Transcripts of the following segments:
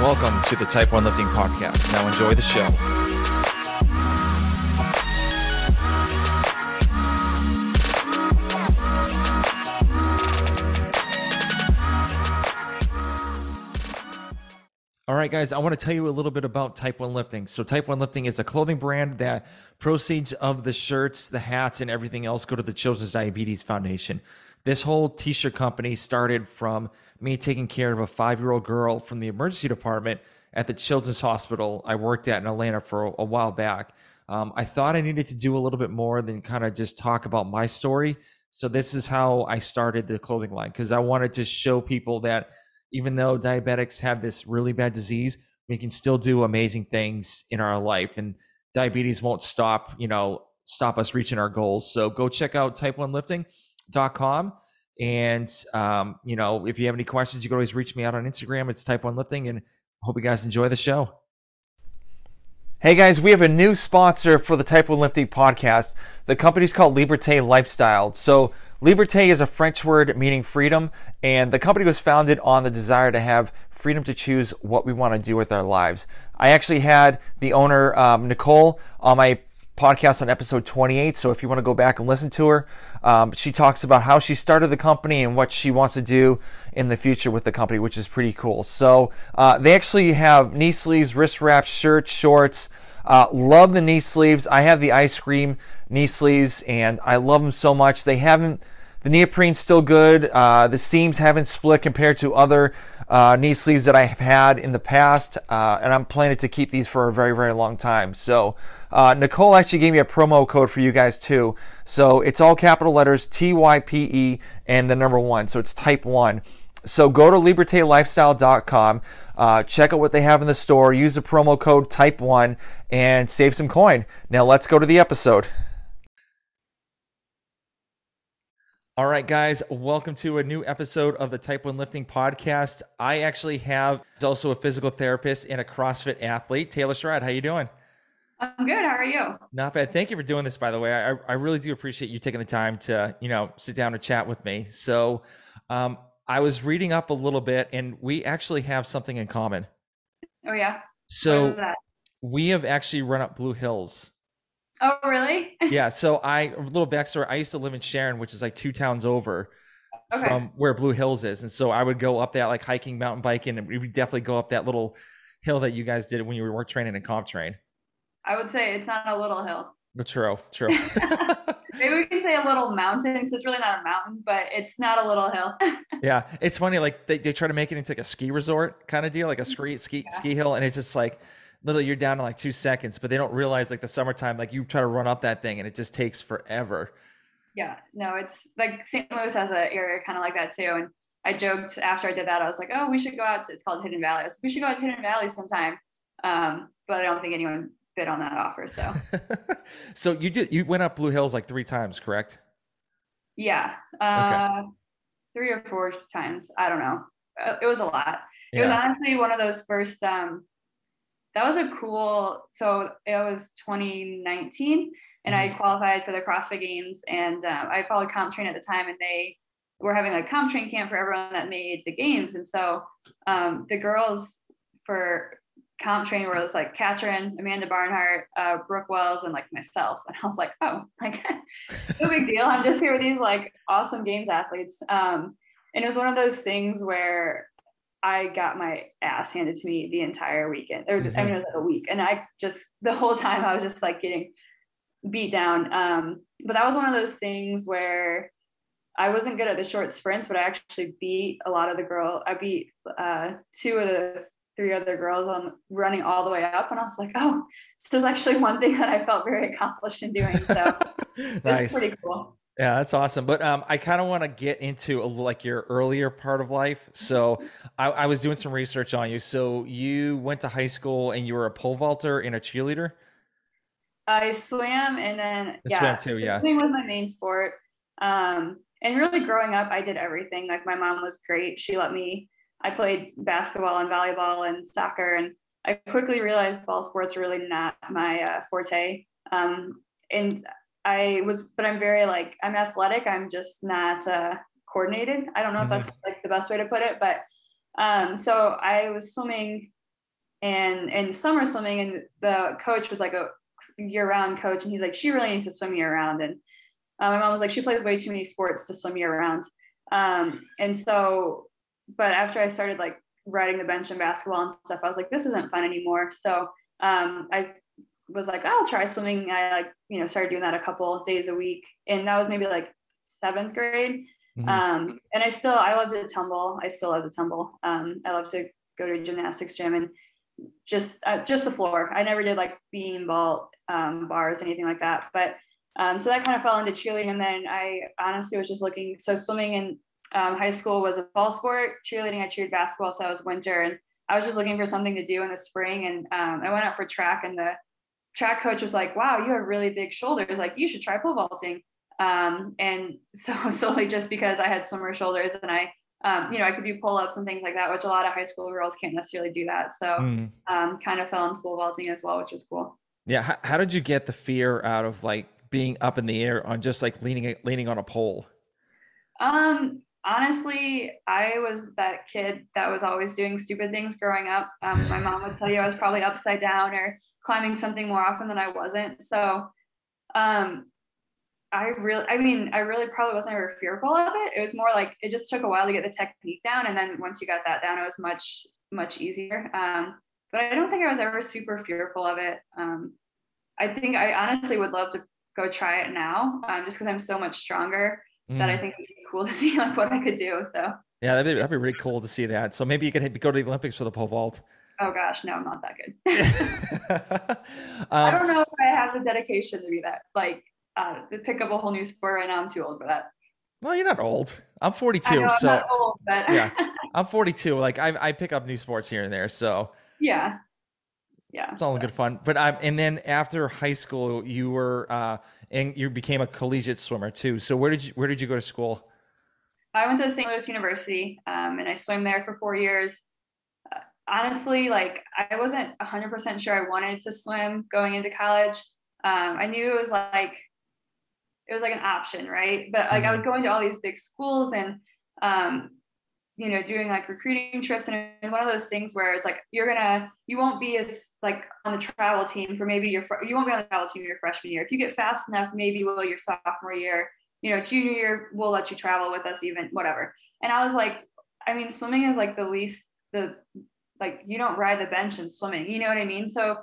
Welcome to the Type 1 Lifting Podcast. Now enjoy the show. All right, guys, I want to tell you a little bit about Type 1 Lifting. So, Type 1 Lifting is a clothing brand that proceeds of the shirts, the hats, and everything else go to the Children's Diabetes Foundation. This whole t shirt company started from me taking care of a five year old girl from the emergency department at the Children's Hospital I worked at in Atlanta for a, a while back. Um, I thought I needed to do a little bit more than kind of just talk about my story. So, this is how I started the clothing line because I wanted to show people that even though diabetics have this really bad disease, we can still do amazing things in our life. And diabetes won't stop, you know, stop us reaching our goals. So go check out type1lifting.com. And, um, you know, if you have any questions, you can always reach me out on Instagram. It's type one lifting. And hope you guys enjoy the show. Hey guys, we have a new sponsor for the Type 1 Lifting podcast. The company's called Liberté Lifestyle. So, Liberté is a French word meaning freedom, and the company was founded on the desire to have freedom to choose what we want to do with our lives. I actually had the owner, um, Nicole, on my podcast on episode 28. So if you want to go back and listen to her, um, she talks about how she started the company and what she wants to do in the future with the company, which is pretty cool. So uh, they actually have knee sleeves, wrist wraps, shirts, shorts. Uh, love the knee sleeves. I have the ice cream knee sleeves, and I love them so much. They haven't the neoprene's still good. Uh, the seams haven't split compared to other uh, knee sleeves that I have had in the past, uh, and I'm planning to keep these for a very, very long time. So, uh, Nicole actually gave me a promo code for you guys too. So it's all capital letters T Y P E and the number one. So it's type one. So go to libertelifestyle.com, uh, check out what they have in the store, use the promo code type one, and save some coin. Now let's go to the episode. All right, guys, welcome to a new episode of the Type 1 Lifting Podcast. I actually have also a physical therapist and a CrossFit athlete, Taylor Sherrod. How you doing? I'm good. How are you? Not bad. Thank you for doing this, by the way. I, I really do appreciate you taking the time to, you know, sit down and chat with me. So um, I was reading up a little bit and we actually have something in common. Oh, yeah? So we have actually run up Blue Hills Oh, really? yeah. So I a little backstory. I used to live in Sharon, which is like two towns over okay. from where Blue Hills is, and so I would go up that like hiking, mountain biking, and we would definitely go up that little hill that you guys did when you were work training in comp train. I would say it's not a little hill. Oh, true, true. Maybe we can say a little mountain because it's really not a mountain, but it's not a little hill. yeah, it's funny. Like they, they try to make it into like a ski resort kind of deal, like a mm-hmm. ski ski yeah. ski hill, and it's just like literally you're down in like two seconds, but they don't realize like the summertime, like you try to run up that thing and it just takes forever. Yeah, no, it's like St. Louis has an area kind of like that too. And I joked after I did that, I was like, oh, we should go out to, it's called Hidden Valley. Like, we should go out to Hidden Valley sometime. Um, but I don't think anyone bid on that offer. So, so you did, you went up Blue Hills like three times, correct? Yeah. Uh, okay. Three or four times. I don't know. Uh, it was a lot. It was honestly one of those first um, that was a cool so it was 2019 and mm-hmm. i qualified for the crossfit games and um, i followed comp train at the time and they were having a comp train camp for everyone that made the games and so um, the girls for comp train were was like Katrin, Amanda Barnhart, uh, Brooke Wells, and like myself. And I was like, oh, like no big deal. I'm just here with these like awesome games athletes. Um, and it was one of those things where I got my ass handed to me the entire weekend, or mm-hmm. I mean, like a week, and I just the whole time I was just like getting beat down. Um, but that was one of those things where I wasn't good at the short sprints, but I actually beat a lot of the girl. I beat uh, two of the three other girls on running all the way up, and I was like, oh, this is actually one thing that I felt very accomplished in doing. So nice, pretty cool. Yeah, that's awesome. But um, I kind of want to get into a, like your earlier part of life. So I, I, was doing some research on you. So you went to high school and you were a pole vaulter and a cheerleader. I swam and then I yeah, swam too. Yeah, swimming was my main sport. Um, and really growing up, I did everything. Like my mom was great. She let me. I played basketball and volleyball and soccer, and I quickly realized ball sports really not my uh, forte. Um, and I was, but I'm very like, I'm athletic. I'm just not uh, coordinated. I don't know mm-hmm. if that's like the best way to put it, but um, so I was swimming and and summer swimming and the coach was like a year-round coach and he's like she really needs to swim year-round and um, my mom was like she plays way too many sports to swim year-round um, and so but after i started like riding the bench in basketball and stuff i was like this isn't fun anymore so um, i was like i'll try swimming i like you know started doing that a couple days a week and that was maybe like seventh grade mm-hmm. um, and i still i love to tumble i still love to tumble um, i love to go to a gymnastics gym and just uh, just the floor. I never did like beam vault um, bars, anything like that. But um, so that kind of fell into cheerleading, and then I honestly was just looking. So swimming in um, high school was a fall sport. Cheerleading, I cheered basketball, so I was winter, and I was just looking for something to do in the spring. And um, I went out for track, and the track coach was like, "Wow, you have really big shoulders. Like you should try pole vaulting." Um, and so solely just because I had swimmer shoulders, and I um, you know, I could do pull ups and things like that, which a lot of high school girls can't necessarily do that. So, mm. um, kind of fell into pole vaulting as well, which was cool. Yeah. How, how, did you get the fear out of like being up in the air on just like leaning leaning on a pole? Um, honestly, I was that kid that was always doing stupid things growing up. Um, my mom would tell you I was probably upside down or climbing something more often than I wasn't. So, um, I really, I mean, I really probably wasn't ever fearful of it. It was more like it just took a while to get the technique down, and then once you got that down, it was much much easier. Um, but I don't think I was ever super fearful of it. Um, I think I honestly would love to go try it now, um, just because I'm so much stronger mm. that I mm. think it'd be cool to see like what I could do. So yeah, that'd be, that'd be really cool to see that. So maybe you could go to the Olympics for the pole vault. Oh gosh, no, I'm not that good. I don't um, know if I have the dedication to be that like uh, pick up a whole new sport right now. I'm too old for that. Well, you're not old. I'm 42, know, so I'm old, yeah, I'm 42. Like I, I pick up new sports here and there, so yeah, yeah, it's all in good fun. But um, and then after high school, you were uh, and you became a collegiate swimmer too. So where did you where did you go to school? I went to St. Louis University, um, and I swam there for four years. Honestly, like I wasn't 100% sure I wanted to swim going into college. Um, I knew it was like it was like an option, right? But like I was mm-hmm. going to all these big schools and um, you know, doing like recruiting trips and one of those things where it's like you're gonna you won't be as like on the travel team for maybe your you won't be on the travel team your freshman year. If you get fast enough, maybe will your sophomore year, you know, junior year we'll let you travel with us even whatever. And I was like, I mean, swimming is like the least the like you don't ride the bench in swimming, you know what I mean? So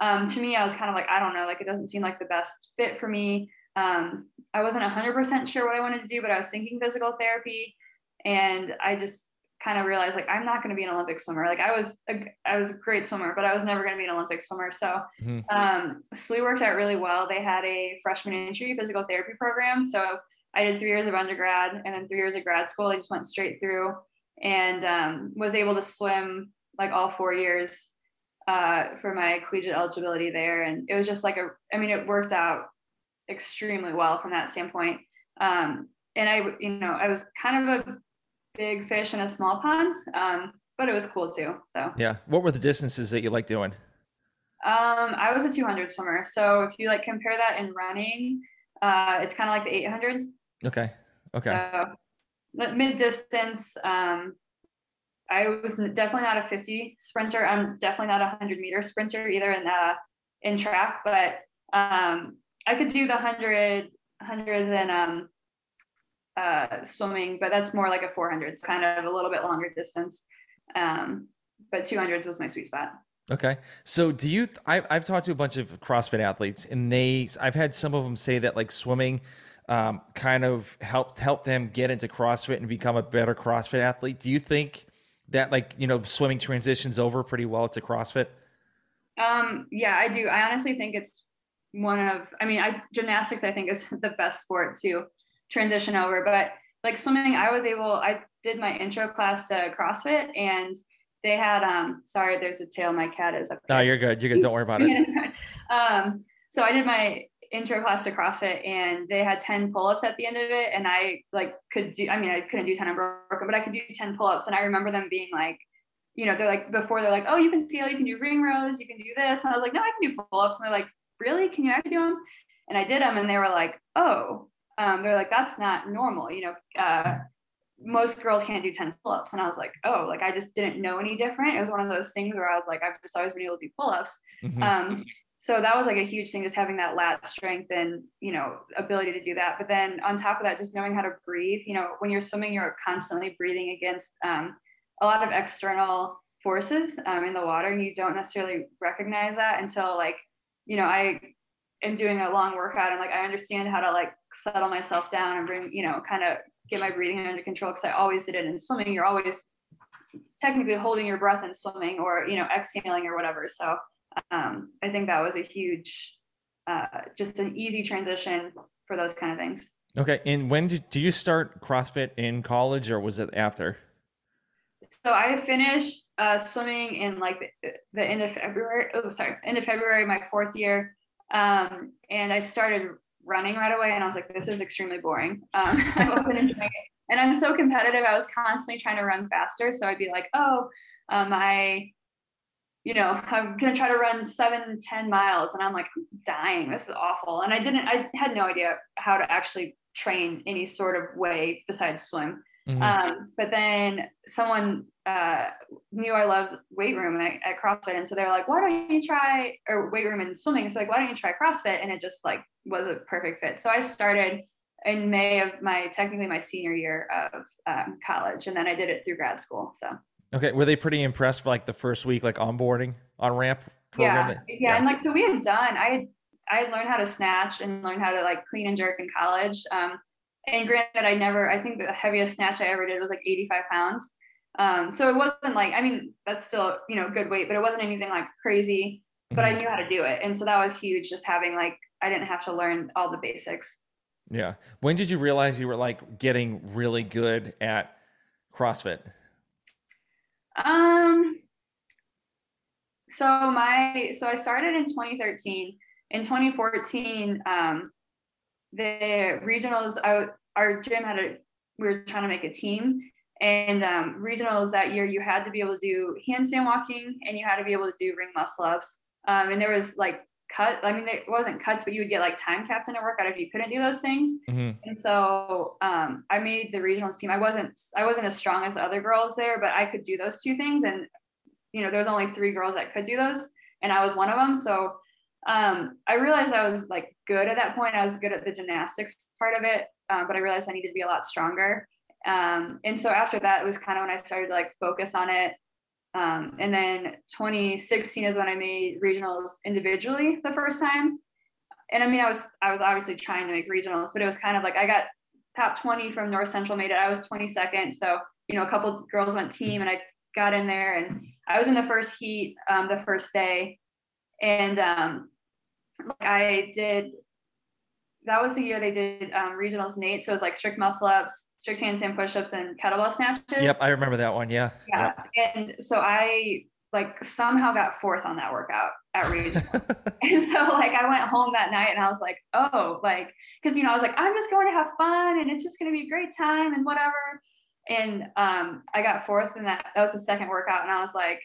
um, to me, I was kind of like, I don't know, like it doesn't seem like the best fit for me. Um, I wasn't 100% sure what I wanted to do, but I was thinking physical therapy. And I just kind of realized like I'm not going to be an Olympic swimmer. Like I was a, I was a great swimmer, but I was never going to be an Olympic swimmer. So mm-hmm. um, SLU worked out really well. They had a freshman entry physical therapy program. So I did three years of undergrad and then three years of grad school. I just went straight through and um, was able to swim like all four years uh, for my collegiate eligibility there. And it was just like a, I mean, it worked out extremely well from that standpoint. Um, and I, you know, I was kind of a big fish in a small pond, um, but it was cool too. So yeah, what were the distances that you like doing? Um, I was a 200 swimmer. So if you like compare that in running, uh, it's kind of like the 800. Okay. Okay. So, mid distance. Um, I was definitely not a 50 sprinter. I'm definitely not a 100 meter sprinter either in uh, in track, but um, I could do the hundred hundreds and um uh swimming, but that's more like a 400. It's kind of a little bit longer distance. Um, but 200s was my sweet spot. Okay. So do you, I, I've talked to a bunch of CrossFit athletes and they, I've had some of them say that like swimming um, kind of helped, help them get into CrossFit and become a better CrossFit athlete. Do you think that like, you know, swimming transitions over pretty well to CrossFit? Um, yeah, I do. I honestly think it's one of i mean i gymnastics i think is the best sport to transition over but like swimming i was able i did my intro class to crossfit and they had um sorry there's a tail my cat is up no you're good you're good don't worry about it um so i did my intro class to CrossFit and they had 10 pull-ups at the end of it. And I like could do, I mean, I couldn't do 10 unbroken, but I could do 10 pull-ups. And I remember them being like, you know, they're like, before they're like, oh, you can scale, you can do ring rows, you can do this. And I was like, no, I can do pull-ups. And they're like, really? Can you actually do them? And I did them and they were like, oh, um, they're like, that's not normal. You know, uh, most girls can't do 10 pull-ups and i was like oh like i just didn't know any different it was one of those things where i was like i've just always been able to do pull-ups mm-hmm. um, so that was like a huge thing just having that lat strength and you know ability to do that. But then on top of that just knowing how to breathe you know when you're swimming you're constantly breathing against um, a lot of external forces um, in the water and you don't necessarily recognize that until like you know i am doing a long workout and like i understand how to like settle myself down and bring you know kind of get my breathing under control because i always did it in swimming. You're always technically holding your breath in swimming or you know exhaling or whatever. So um, i think that was a huge uh, just an easy transition for those kind of things okay and when did do you start crossfit in college or was it after so I finished uh, swimming in like the, the, end of February. Oh, sorry, end of February, my fourth year, um, and I started running right away. And I was like, this is extremely boring. Um, I wasn't enjoying it, and I'm so competitive. I was constantly trying to run faster. So I'd be like, oh, um, I, you know, I'm gonna try to run seven, ten miles, and I'm like, I'm dying. This is awful. And I didn't. I had no idea how to actually train any sort of way besides swim. Mm-hmm. Um, but then someone uh, knew I loved weight room at, at, CrossFit, and so they're like, "Why don't you try or weight room and swimming?" So like, "Why don't you try CrossFit?" And it just like was a perfect fit. So I started in May of my technically my senior year of um, college, and then I did it through grad school. So okay, were they pretty impressed for like the first week, like onboarding on ramp? Program yeah, that, yeah, yeah, and like so we had done. I I learned how to snatch and learned how to like clean and jerk in college. Um, and granted, I never, I think the heaviest snatch I ever did was like 85 pounds. Um, so it wasn't like, I mean, that's still, you know, good weight, but it wasn't anything like crazy, but I mm-hmm. knew how to do it. And so that was huge, just having like, I didn't have to learn all the basics. Yeah. When did you realize you were like getting really good at CrossFit? Um, so my, so I started in 2013. In 2014, um, the regionals our gym had a we were trying to make a team and um, regionals that year you had to be able to do handstand walking and you had to be able to do ring muscle ups um, and there was like cut i mean it wasn't cuts but you would get like time capped in a workout if you couldn't do those things mm-hmm. and so um, i made the regionals team i wasn't i wasn't as strong as the other girls there but i could do those two things and you know there was only three girls that could do those and i was one of them so um, I realized I was like good at that point. I was good at the gymnastics part of it, um, but I realized I needed to be a lot stronger. Um, and so after that, it was kind of when I started to like focus on it. Um, and then 2016 is when I made regionals individually the first time. And I mean, I was I was obviously trying to make regionals, but it was kind of like I got top 20 from North Central, made it. I was 22nd, so you know, a couple girls went team, and I got in there, and I was in the first heat um, the first day and um, like I did. That was the year they did um, regionals NATE, so it was like strict muscle ups, strict handstand push-ups, and kettlebell snatches. Yep, I remember that one. Yeah. Yeah, yep. and so I like somehow got fourth on that workout at regional. and so like I went home that night and I was like, oh, like, cause you know, I was like, I'm just going to have fun and it's just going to be a great time and whatever. And um, I got fourth in that, that was the second workout. And I was like,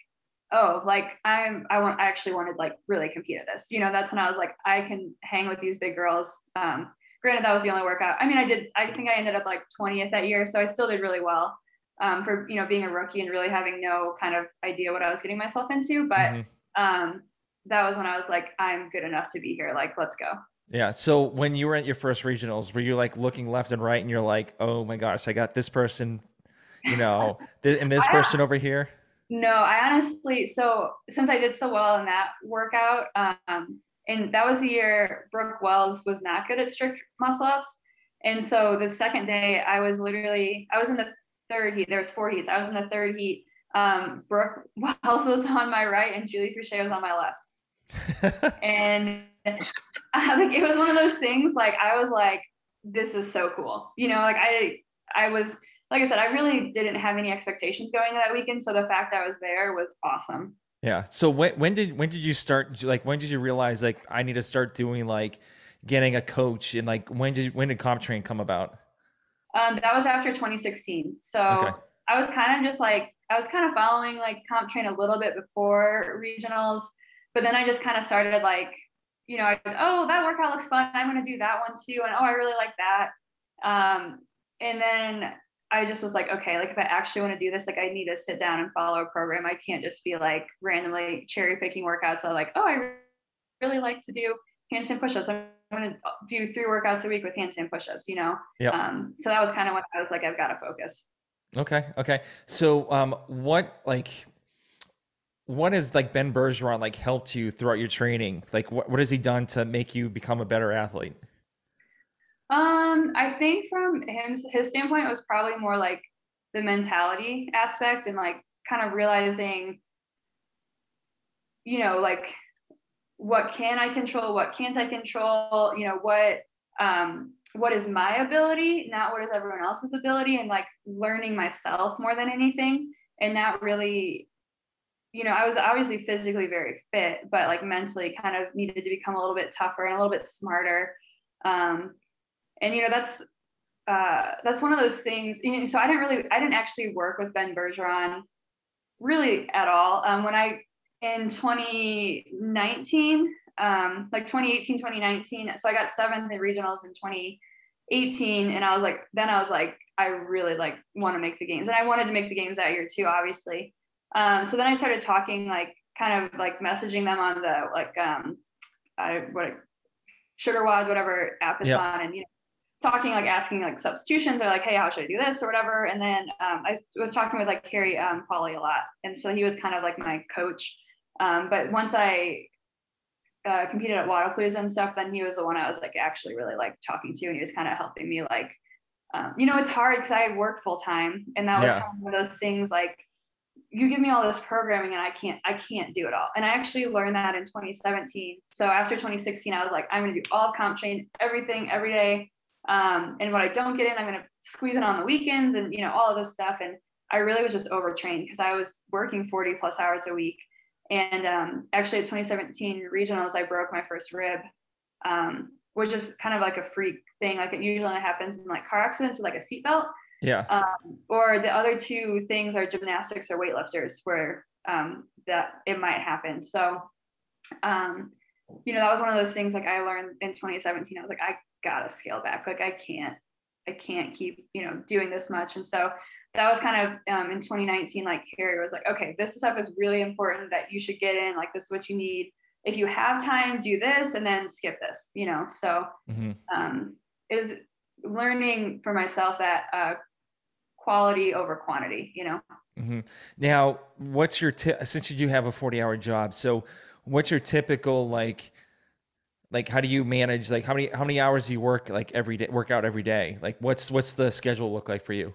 oh like i'm i want i actually wanted like really compete at this you know that's when i was like i can hang with these big girls um granted that was the only workout i mean i did i think i ended up like 20th that year so i still did really well um for you know being a rookie and really having no kind of idea what i was getting myself into but mm-hmm. um that was when i was like i'm good enough to be here like let's go yeah. So when you were at your first regionals, were you like looking left and right and you're like, oh my gosh, I got this person, you know, and this person over here? No, I honestly, so since I did so well in that workout, um, and that was the year Brooke Wells was not good at strict muscle ups. And so the second day, I was literally, I was in the third heat. There was four heats. I was in the third heat. Um, Brooke Wells was on my right, and Julie Foucher was on my left. and I, like it was one of those things. Like I was like, this is so cool. You know, like I, I was like I said, I really didn't have any expectations going that weekend. So the fact I was there was awesome. Yeah. So when when did when did you start like when did you realize like I need to start doing like getting a coach and like when did when did comp train come about? Um, that was after 2016. So okay. I was kind of just like I was kind of following like comp train a little bit before regionals, but then I just kind of started like, you know, I, oh that workout looks fun. I'm gonna do that one too, and oh I really like that. Um, and then I just was like, okay, like if I actually want to do this, like I need to sit down and follow a program. I can't just be like randomly cherry picking workouts. So like, oh, I really like to do handstand push-ups. I'm going to do three workouts a week with handstand push-ups, you know? Yeah. Um, so that was kind of when I was like, I've got to focus. Okay. Okay. So, um, what like, what has like Ben Bergeron like helped you throughout your training? Like, what, what has he done to make you become a better athlete? Um, I think from him, his standpoint it was probably more like the mentality aspect and like kind of realizing, you know, like what can I control, what can't I control, you know, what um what is my ability, not what is everyone else's ability, and like learning myself more than anything. And not really, you know, I was obviously physically very fit, but like mentally kind of needed to become a little bit tougher and a little bit smarter. Um, and you know, that's uh, that's one of those things. You know, so I didn't really, I didn't actually work with Ben Bergeron really at all. Um, when I in 2019, um, like 2018, 2019. So I got seventh in regionals in 2018. And I was like, then I was like, I really like want to make the games. And I wanted to make the games that year too, obviously. Um, so then I started talking, like kind of like messaging them on the like um I what SugarWOD, whatever app it's yep. on, and you know, talking like asking like substitutions or like, hey, how should I do this or whatever. And then um, I was talking with like Harry um, Polly a lot, and so he was kind of like my coach. Um, but once I uh, competed at Wodapalooza and stuff, then he was the one I was like actually really like talking to, and he was kind of helping me like, um, you know, it's hard because I work full time, and that was yeah. kind of one of those things like you give me all this programming and I can't I can't do it all. And I actually learned that in 2017. So after 2016, I was like, I'm gonna do all comp train, everything every day. Um, and what I don't get in, I'm gonna squeeze it on the weekends and you know all of this stuff. And I really was just overtrained because I was working 40 plus hours a week. And um, actually, at 2017 regionals, I broke my first rib, um, which is kind of like a freak thing. Like it usually happens in like car accidents with like a seatbelt. Yeah. Um, or the other two things are gymnastics or weightlifters, where um, that it might happen. So, um, you know, that was one of those things. Like I learned in 2017, I was like, I gotta scale back. Like I can't, I can't keep, you know, doing this much. And so that was kind of um, in 2019 like harry was like okay this stuff is really important that you should get in like this is what you need if you have time do this and then skip this you know so mm-hmm. um, is learning for myself that uh, quality over quantity you know mm-hmm. now what's your t- since you do have a 40 hour job so what's your typical like like how do you manage like how many how many hours do you work like every day work out every day like what's what's the schedule look like for you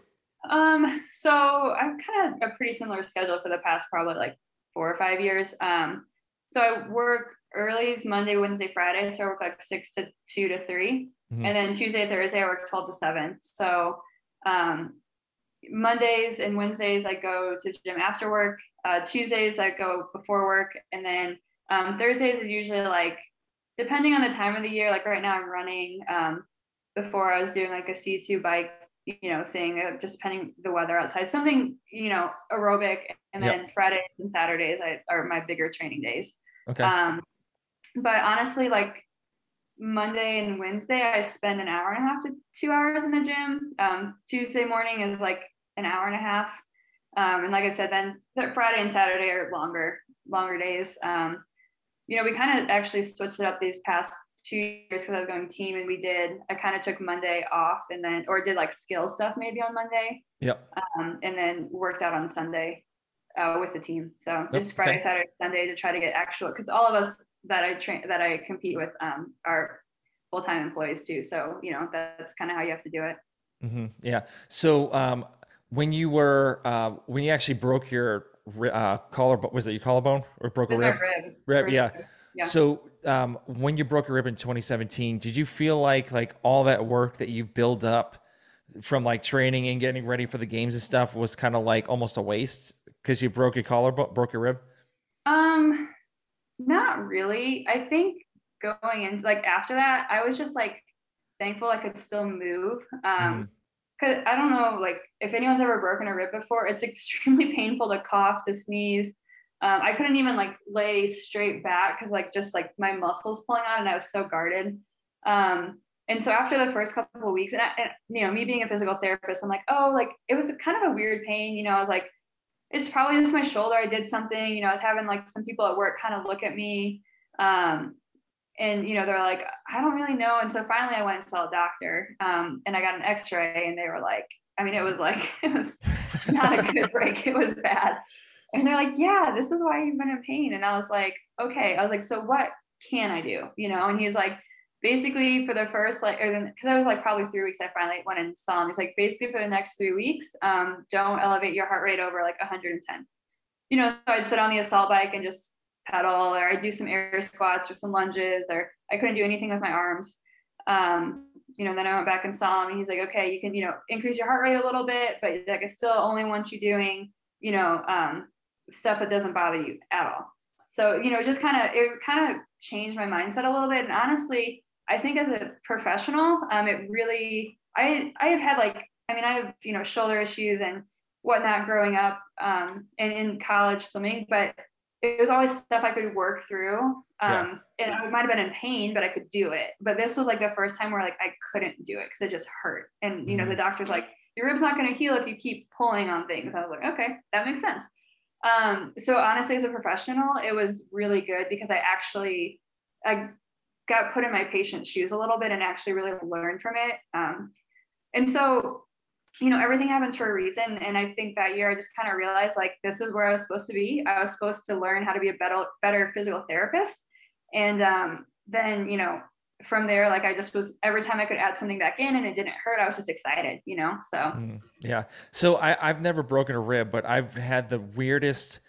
um, so I've kind of a pretty similar schedule for the past probably like four or five years. Um, so I work early Monday, Wednesday, Friday. So I work like six to two to 3 mm-hmm. and then Tuesday, Thursday I work twelve to seven. So um, Mondays and Wednesdays I go to gym after work. Uh, Tuesdays I go before work, and then um, Thursdays is usually like depending on the time of the year. Like right now I'm running. Um, before I was doing like a C2 bike you know thing uh, just depending the weather outside something you know aerobic and then yep. fridays and saturdays I, are my bigger training days okay um but honestly like monday and wednesday i spend an hour and a half to two hours in the gym um tuesday morning is like an hour and a half um and like i said then friday and saturday are longer longer days um you know we kind of actually switched it up these past two years because I was going team and we did, I kind of took Monday off and then, or did like skill stuff maybe on Monday. Yep. Um, and then worked out on Sunday uh, with the team. So just Friday, okay. Saturday, Sunday to try to get actual, because all of us that I train, that I compete with um, are full-time employees too. So, you know, that's kind of how you have to do it. Mm-hmm. Yeah. So um, when you were, uh, when you actually broke your uh, collarbone, was it your collarbone or broke a rib? Rib. Rib, yeah. yeah. So um, when you broke your rib in 2017, did you feel like like all that work that you built up from like training and getting ready for the games and stuff was kind of like almost a waste because you broke your collarbone, broke your rib? Um, not really. I think going into like after that, I was just like thankful I could still move. Um, mm. Cause I don't know, like if anyone's ever broken a rib before, it's extremely painful to cough, to sneeze, um, I couldn't even like lay straight back because like just like my muscles pulling on and I was so guarded. Um, and so after the first couple of weeks, and, I, and you know, me being a physical therapist, I'm like, oh, like it was kind of a weird pain. You know, I was like, it's probably just my shoulder. I did something. You know, I was having like some people at work kind of look at me, um, and you know, they're like, I don't really know. And so finally, I went and saw a doctor, um, and I got an X-ray, and they were like, I mean, it was like it was not a good break. It was bad. And they're like, yeah, this is why you've been in pain. And I was like, okay. I was like, so what can I do? You know, and he's like, basically for the first like, or then, cause I was like probably three weeks, I finally went and saw him. He's like, basically for the next three weeks, um, don't elevate your heart rate over like 110. You know, so I'd sit on the assault bike and just pedal, or I'd do some air squats or some lunges, or I couldn't do anything with my arms. Um, you know, then I went back and saw him and he's like, okay, you can, you know, increase your heart rate a little bit, but like I still only want you doing, you know, um, stuff that doesn't bother you at all. So, you know, just kind of, it kind of changed my mindset a little bit. And honestly, I think as a professional, um, it really, I, I have had like, I mean, I have, you know, shoulder issues and whatnot growing up um, and in college swimming, but it was always stuff I could work through. Um, yeah. and I might have been in pain, but I could do it. But this was like the first time where like I couldn't do it because it just hurt. And you know, mm-hmm. the doctor's like, your rib's not going to heal if you keep pulling on things. I was like, okay, that makes sense. Um, so honestly, as a professional, it was really good because I actually I got put in my patient's shoes a little bit and actually really learned from it. Um, and so, you know, everything happens for a reason. And I think that year I just kind of realized like this is where I was supposed to be. I was supposed to learn how to be a better better physical therapist. And um, then, you know, from there, like I just was every time I could add something back in and it didn't hurt, I was just excited, you know? So, mm, yeah. So I, I've never broken a rib, but I've had the weirdest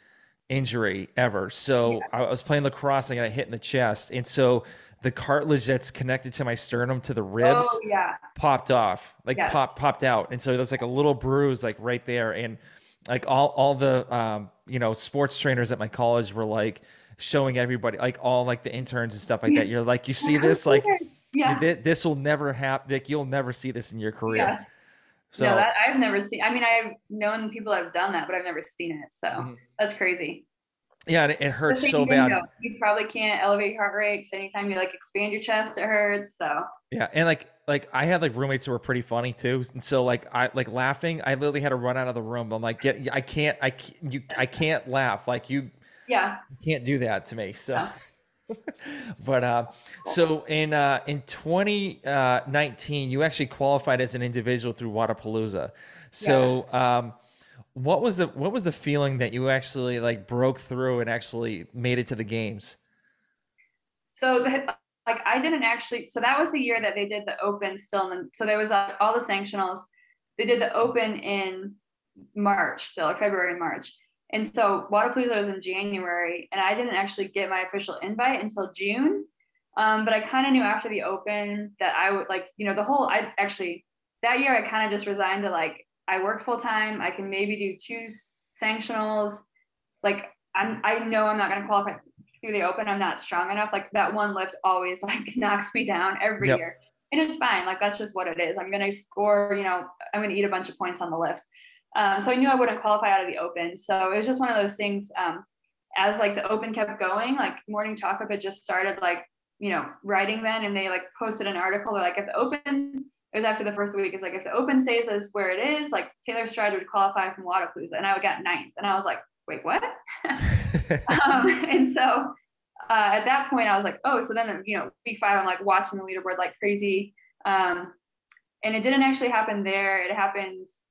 injury ever. So yeah. I was playing lacrosse and I got hit in the chest. And so the cartilage that's connected to my sternum to the ribs oh, yeah. popped off, like yes. pop, popped out. And so there's like a little bruise like right there. And like all, all the, um, you know, sports trainers at my college were like, showing everybody, like all like the interns and stuff like that. You're like, you see this, like, yeah. this will never happen. Like, you'll never see this in your career. Yeah. So no, that I've never seen. I mean, I've known people that have done that, but I've never seen it. So mm-hmm. that's crazy. Yeah, it, it hurts so bad. Though, you probably can't elevate your heart rate. Anytime you like expand your chest, it hurts. So yeah, and like like I had like roommates who were pretty funny too, and so like I like laughing. I literally had to run out of the room. I'm like, get, I can't, I can't, you, I can't laugh. Like you, yeah you can't do that to me so but uh so in uh in 2019 you actually qualified as an individual through Wodapalooza so yeah. um what was the what was the feeling that you actually like broke through and actually made it to the games so like i didn't actually so that was the year that they did the open still and so there was uh, all the sanctionals they did the open in march still or february march and so Wodapalooza was in January, and I didn't actually get my official invite until June. Um, but I kind of knew after the Open that I would like, you know, the whole. I actually that year I kind of just resigned to like I work full time. I can maybe do two sanctionals. Like I'm, I know I'm not going to qualify through the Open. I'm not strong enough. Like that one lift always like knocks me down every yep. year, and it's fine. Like that's just what it is. I'm going to score. You know, I'm going to eat a bunch of points on the lift. Um, so I knew I wouldn't qualify out of the open. So it was just one of those things. Um, as like the open kept going, like Morning Chalk Up just started like you know writing then, and they like posted an article. They're like, if the open it was after the first week. It's like if the open stays as where it is, like Taylor Streid would qualify from Wodapalooza, and I would get ninth. And I was like, wait, what? um, and so uh, at that point, I was like, oh, so then you know, week five, I'm like watching the leaderboard like crazy. Um, and it didn't actually happen there. It happens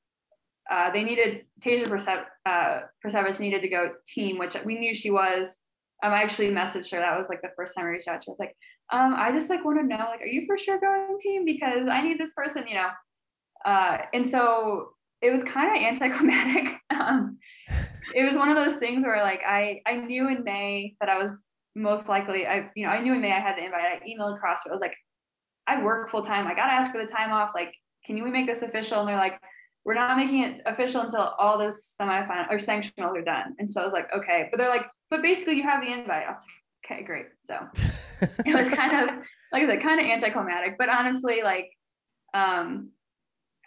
uh, they needed Tasia Persev- uh, needed to go team, which we knew she was. Um, I actually messaged her. That was like the first time I reached out to her. I was like, um, I just like want to know, like, are you for sure going team? Because I need this person, you know. Uh, and so it was kind of anticlimactic. um, it was one of those things where like I I knew in May that I was most likely I you know I knew in May I had the invite. I emailed CrossFit. I was like, I work full time. I gotta ask for the time off. Like, can you make this official? And they're like, we're not making it official until all the semifinal or sanctionals are done. And so I was like, okay. But they're like, but basically you have the invite. I was like, okay, great. So it was kind of, like I said, kind of anticlimactic. But honestly, like, um,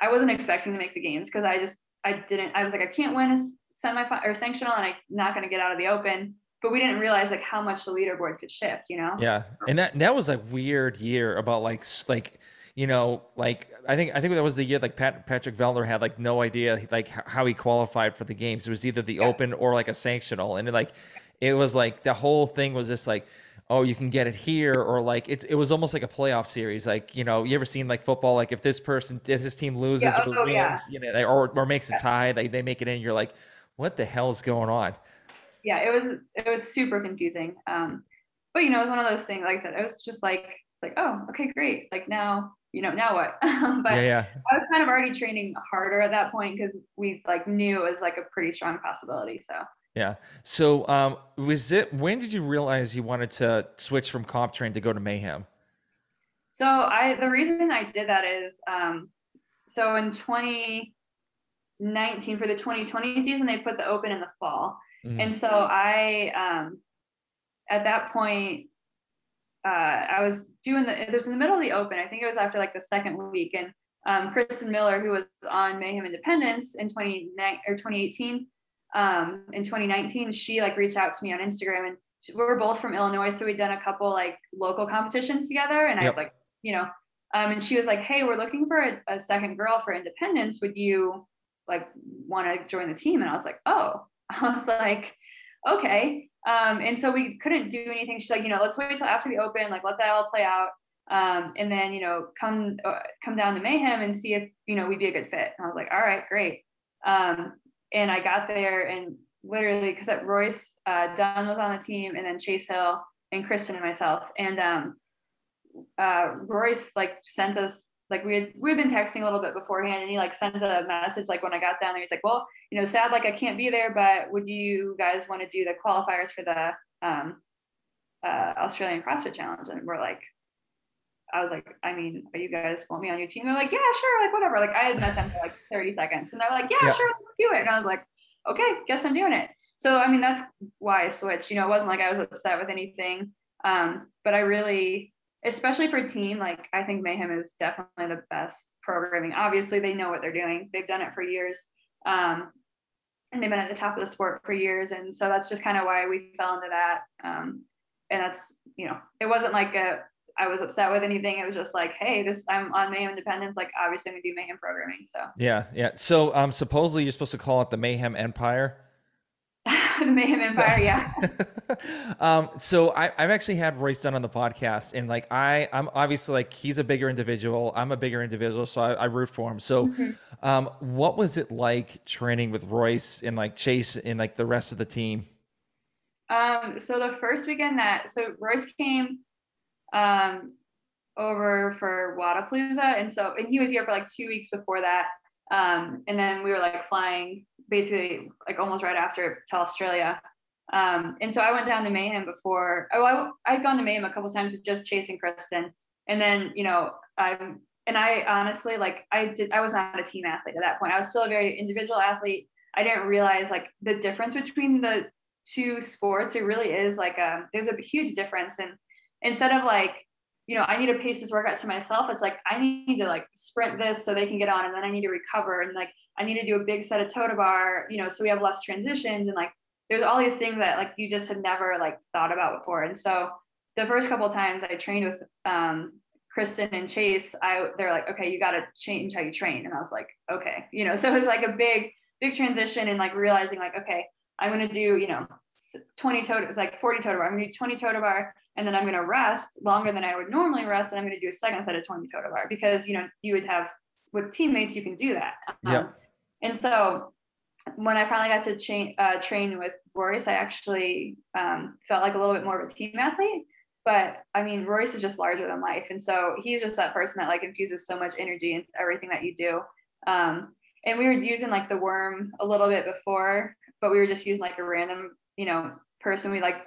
I wasn't expecting to make the games because I just, I didn't, I was like, I can't win a semifinal or sanctional and I'm not going to get out of the open. But we didn't realize like how much the leaderboard could shift, you know? Yeah. And that, that was a weird year about like, like, you know, like I think I think that was the year like Pat, Patrick Vellner had like no idea like how he qualified for the games. It was either the yeah. open or like a sanctional, and like it was like the whole thing was just like oh you can get it here or like it's it was almost like a playoff series. Like you know you ever seen like football? Like if this person if this team loses yeah, or oh, wins yeah. you know they, or, or makes a tie they, they make it in you're like what the hell is going on? Yeah it was it was super confusing. Um but you know it was one of those things like i said it was just like like oh okay great. Like now you know now what? But yeah, yeah. i was kind of already training harder at that point because we like knew it was like a pretty strong possibility so yeah. So, um, was it when did you realize you wanted to switch from comp train to go to mayhem? So, I the reason I did that is, um, so in 2019 for the 2020 season, they put the open in the fall, mm-hmm. and so I, um, at that point, uh, I was doing the. There's in the middle of the open. I think it was after like the second week, and um, Kristen Miller, who was on Mayhem Independence in 2019 or 2018 um, in 2019, she like reached out to me on Instagram and we are both from Illinois. So we'd done a couple like local competitions together. And yep. I like, you know, um, and she was like, Hey, we're looking for a, a second girl for independence. Would you like want to join the team? And I was like, Oh, I was like, okay. Um, and so we couldn't do anything. She's like, you know, let's wait till after the open, like let that all play out. Um, and then, you know, come, uh, come down to Mayhem and see if, you know, we'd be a good fit. And I was like, all right, great. Um, and I got there and literally because Royce uh, Dunn was on the team and then Chase Hill and Kristen and myself. And um, uh, Royce like sent us like we had we had been texting a little bit beforehand and he like sent a message like when I got down there. He's like well you know sad like I can't be there but would you guys want to do the qualifiers for the um, uh, Australian CrossFit Challenge? And we're like I was like, I mean, are you guys want me on your team? They're like, yeah, sure, like whatever. Like I had met them for like 30 seconds and they're like, yeah, yeah. sure, let's do it. And I was like, okay, guess I'm doing it. So I mean, that's why I switched. You know, it wasn't like I was upset with anything. Um, but I really, especially for team, like I think Mayhem is definitely the best programming. Obviously, they know what they're doing. They've done it for years. Um, and they've been at the top of the sport for years. And so that's just kind of why we fell into that. Um, and that's, you know, it wasn't like a I was upset with anything. It was just like, hey, this I'm on Mayhem Independence. Like obviously I'm gonna do Mayhem programming. So yeah, yeah. So um supposedly you're supposed to call it the Mayhem Empire. the Mayhem Empire, yeah. um, so I, I've actually had Royce Dunn on the podcast, and like I, I'm obviously like he's a bigger individual. I'm a bigger individual, so I, I root for him. So, mm-hmm. um, what was it like training with Royce and like Chase and like the rest of the team? Um, so the first weekend that so Royce came um, over for Wodapalooza. And so, and he was here for like two weeks before that. Um, and then we were like flying basically like almost right after to Australia. Um, and so I went down to Mayhem before, oh, I, I'd gone to Mayhem a couple times with just Chase and Kristen. And then, you know, I'm, and I honestly, like I did, I was not a team athlete at that point. I was still a very individual athlete. I didn't realize like the difference between the two sports. It really is like um, there's a huge difference. And instead of like you know i need to pace this workout to myself it's like i need to like sprint this so they can get on and then i need to recover and like i need to do a big set of toe bar you know so we have less transitions and like there's all these things that like you just had never like thought about before and so the first couple times i trained with um kristen and chase i they're like okay you got to change how you train and i was like okay you know so it was like a big big transition and like realizing like okay i'm to do you know 20 toe it's like 40 toe bar i'm to do 20 toe bar and then I'm going to rest longer than I would normally rest, and I'm going to do a second set of 20 toe bar because you know you would have with teammates you can do that. Um, yeah. And so when I finally got to cha- uh, train with Royce, I actually um, felt like a little bit more of a team athlete. But I mean, Royce is just larger than life, and so he's just that person that like infuses so much energy into everything that you do. Um, and we were using like the worm a little bit before, but we were just using like a random, you know, person we like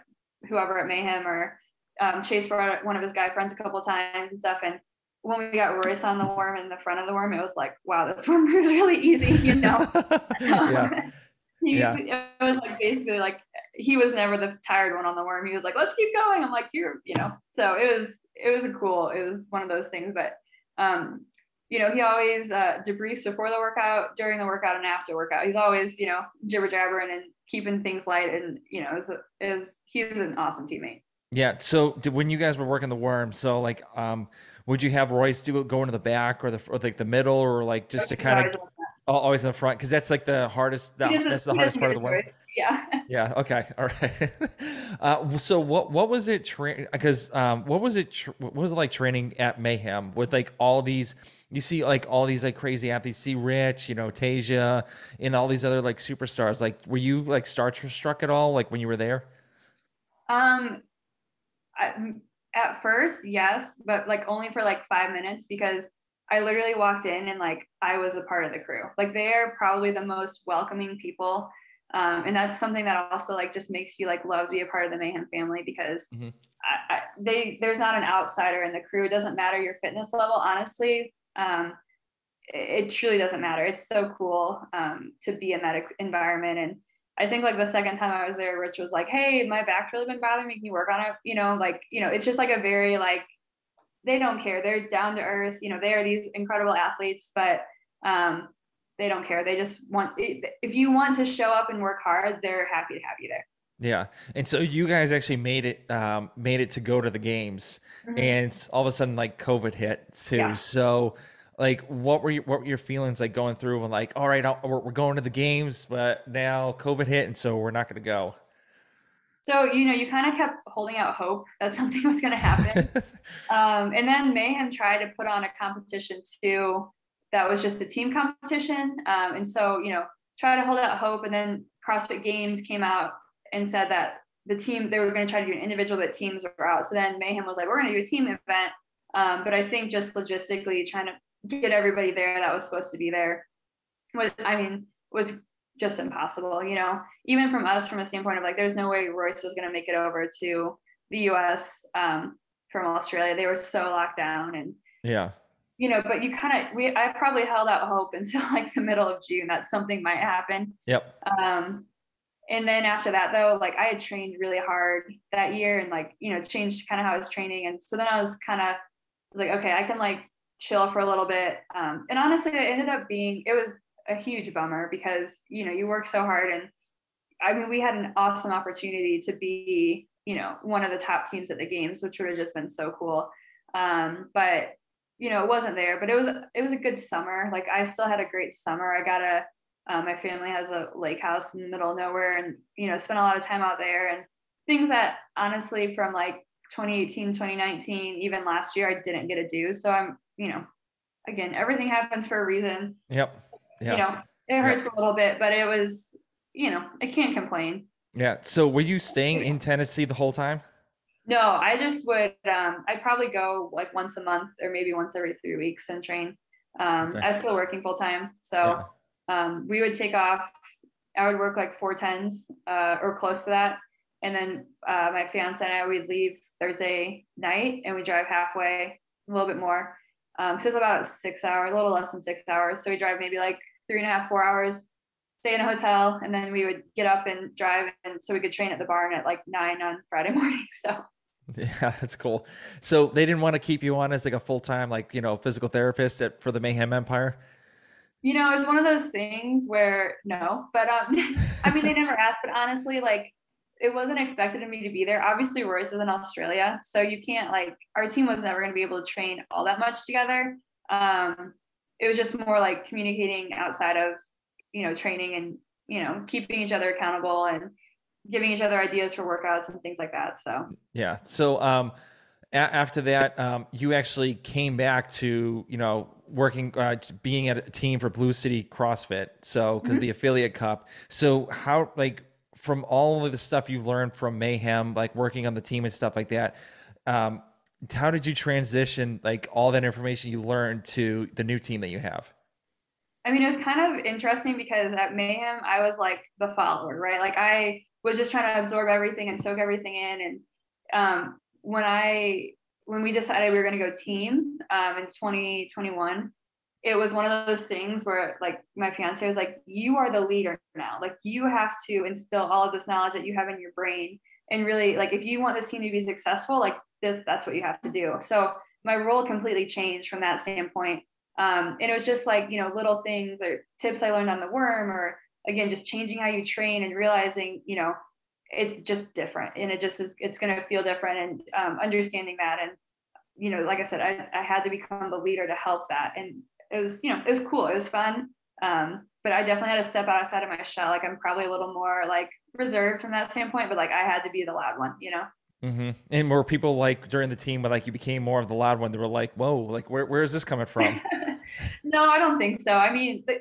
whoever at Mayhem or um, Chase brought one of his guy friends a couple times and stuff. And when we got Royce on the worm in the front of the worm, it was like, wow, this worm was really easy, you know? yeah. he, yeah. It was like basically like he was never the tired one on the worm. He was like, let's keep going. I'm like, you're, you know, so it was, it was a cool, it was one of those things. But, um, you know, he always uh, debriefs before the workout, during the workout, and after workout. He's always, you know, jibber jabbering and keeping things light. And, you know, is, is he's an awesome teammate. Yeah. So when you guys were working the worm, so like, um, would you have Royce do it go into the back or the or like the middle or like just to kind of always in the front because that's like the hardest. The, that's the hardest part of the work. Yeah. Yeah. Okay. All right. uh, so what what was it? Because um, what was it? Tra- what was it like training at Mayhem with like all these? You see like all these like crazy athletes. See Rich, you know, Tasia, and all these other like superstars. Like, were you like starstruck at all? Like when you were there? Um, I, at first, yes, but like only for like five minutes because I literally walked in and like I was a part of the crew. Like they are probably the most welcoming people. Um, and that's something that also like just makes you like love to be a part of the Mayhem family because mm-hmm. I, I, they there's not an outsider in the crew. It doesn't matter your fitness level. Honestly, um, it, it, truly doesn't matter. It's so cool um, to be in that environment. And I think like the second time I was there, Rich was like, "Hey, my back's really been bothering me. Can you work on it?" You know, like you know, it's just like a very like they don't care. They're down to earth. You know, they are these incredible athletes, but um, they don't care. They just want, if you want to show up and work hard, they're happy to have you there. Yeah. And so you guys actually made it, um, made it to go to the games mm-hmm. and all of a sudden like COVID hit too. Yeah. So like, what were you, what were your feelings like going through and like, all right, we're, we're going to the games, but now COVID hit. And so we're not going to go. So, you know, you kind of kept holding out hope that something was going to happen. um, and then Mayhem tried to put on a competition too that was just a team competition. Um, and so, you know, try to hold out hope. And then CrossFit Games came out and said that the team, they were going to try to do an individual, but teams were out. So then Mayhem was like, we're going to do a team event. Um, but I think just logistically trying to get everybody there that was supposed to be there was, I mean, was just impossible, you know, even from us from a standpoint of like, there's no way Royce was going to make it over to the US um, from Australia. They were so locked down and yeah, you know, but you kind of, we, I probably held out hope until like the middle of June that something might happen. Yep. Um, and then after that though, like I had trained really hard that year and like, you know, changed kind of how I was training. And so then I was kind of like, okay, I can like chill for a little bit. Um, and honestly, it ended up being, it was a huge bummer because you know you work so hard and I mean we had an awesome opportunity to be you know one of the top teams at the games which would have just been so cool. Um, but you know it wasn't there but it was it was a good summer. Like I still had a great summer. I got a um, my family has a lake house in the middle of nowhere and you know spent a lot of time out there and things that honestly from like 2018 2019 even last year I didn't get to do. So I'm you know again everything happens for a reason yep yeah. you know, it hurts yeah. a little bit, but it was, you know, I can't complain. Yeah. So were you staying in Tennessee the whole time? No, I just would, um, I'd probably go like once a month or maybe once every three weeks and train. Um, okay. I was still working full time. So, yeah. um, we would take off, I would work like four tens, uh, or close to that. And then, uh, my fiance and I, we'd leave Thursday night and we drive halfway, a little bit more um, so it's about six hours, a little less than six hours. So we drive maybe like three and a half, four hours, stay in a hotel, and then we would get up and drive, and so we could train at the barn at like nine on Friday morning. So. Yeah, that's cool. So they didn't want to keep you on as like a full time, like you know, physical therapist at for the Mayhem Empire. You know, it's one of those things where no, but um, I mean, they never asked. But honestly, like it wasn't expected of me to be there. Obviously, Royce is in Australia, so you can't like our team was never going to be able to train all that much together. Um, it was just more like communicating outside of you know training and you know keeping each other accountable and giving each other ideas for workouts and things like that. So yeah. So um, a- after that, um, you actually came back to you know working uh, being at a team for Blue City CrossFit. So because mm-hmm. the affiliate cup. So how like from all of the stuff you've learned from Mayhem, like working on the team and stuff like that, um, how did you transition like all that information you learned to the new team that you have? I mean, it was kind of interesting because at Mayhem, I was like the follower, right? Like I was just trying to absorb everything and soak everything in. And um, when I when we decided we were going to go team um, in 2021, it was one of those things where like my fiance was like you are the leader now like you have to instill all of this knowledge that you have in your brain and really like if you want this team to be successful like th- that's what you have to do so my role completely changed from that standpoint um, and it was just like you know little things or tips i learned on the worm or again just changing how you train and realizing you know it's just different and it just is it's going to feel different and um, understanding that and you know, like I said, I, I had to become the leader to help that. And it was, you know, it was cool. It was fun. Um, but I definitely had to step outside of my shell. Like I'm probably a little more like reserved from that standpoint, but like I had to be the loud one, you know? Mm-hmm. And were people like during the team, but like you became more of the loud one? They were like, "Whoa, like where where is this coming from?" no, I don't think so. I mean, the,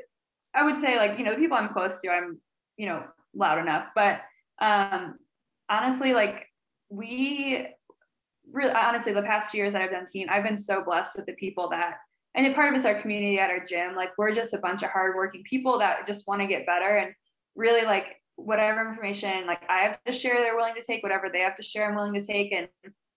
I would say like you know the people I'm close to, I'm you know loud enough, but um, honestly, like we really honestly the past years that I've done team, I've been so blessed with the people that and part of it's our community at our gym. Like we're just a bunch of hardworking people that just want to get better and really like whatever information like I have to share, they're willing to take. Whatever they have to share, I'm willing to take. And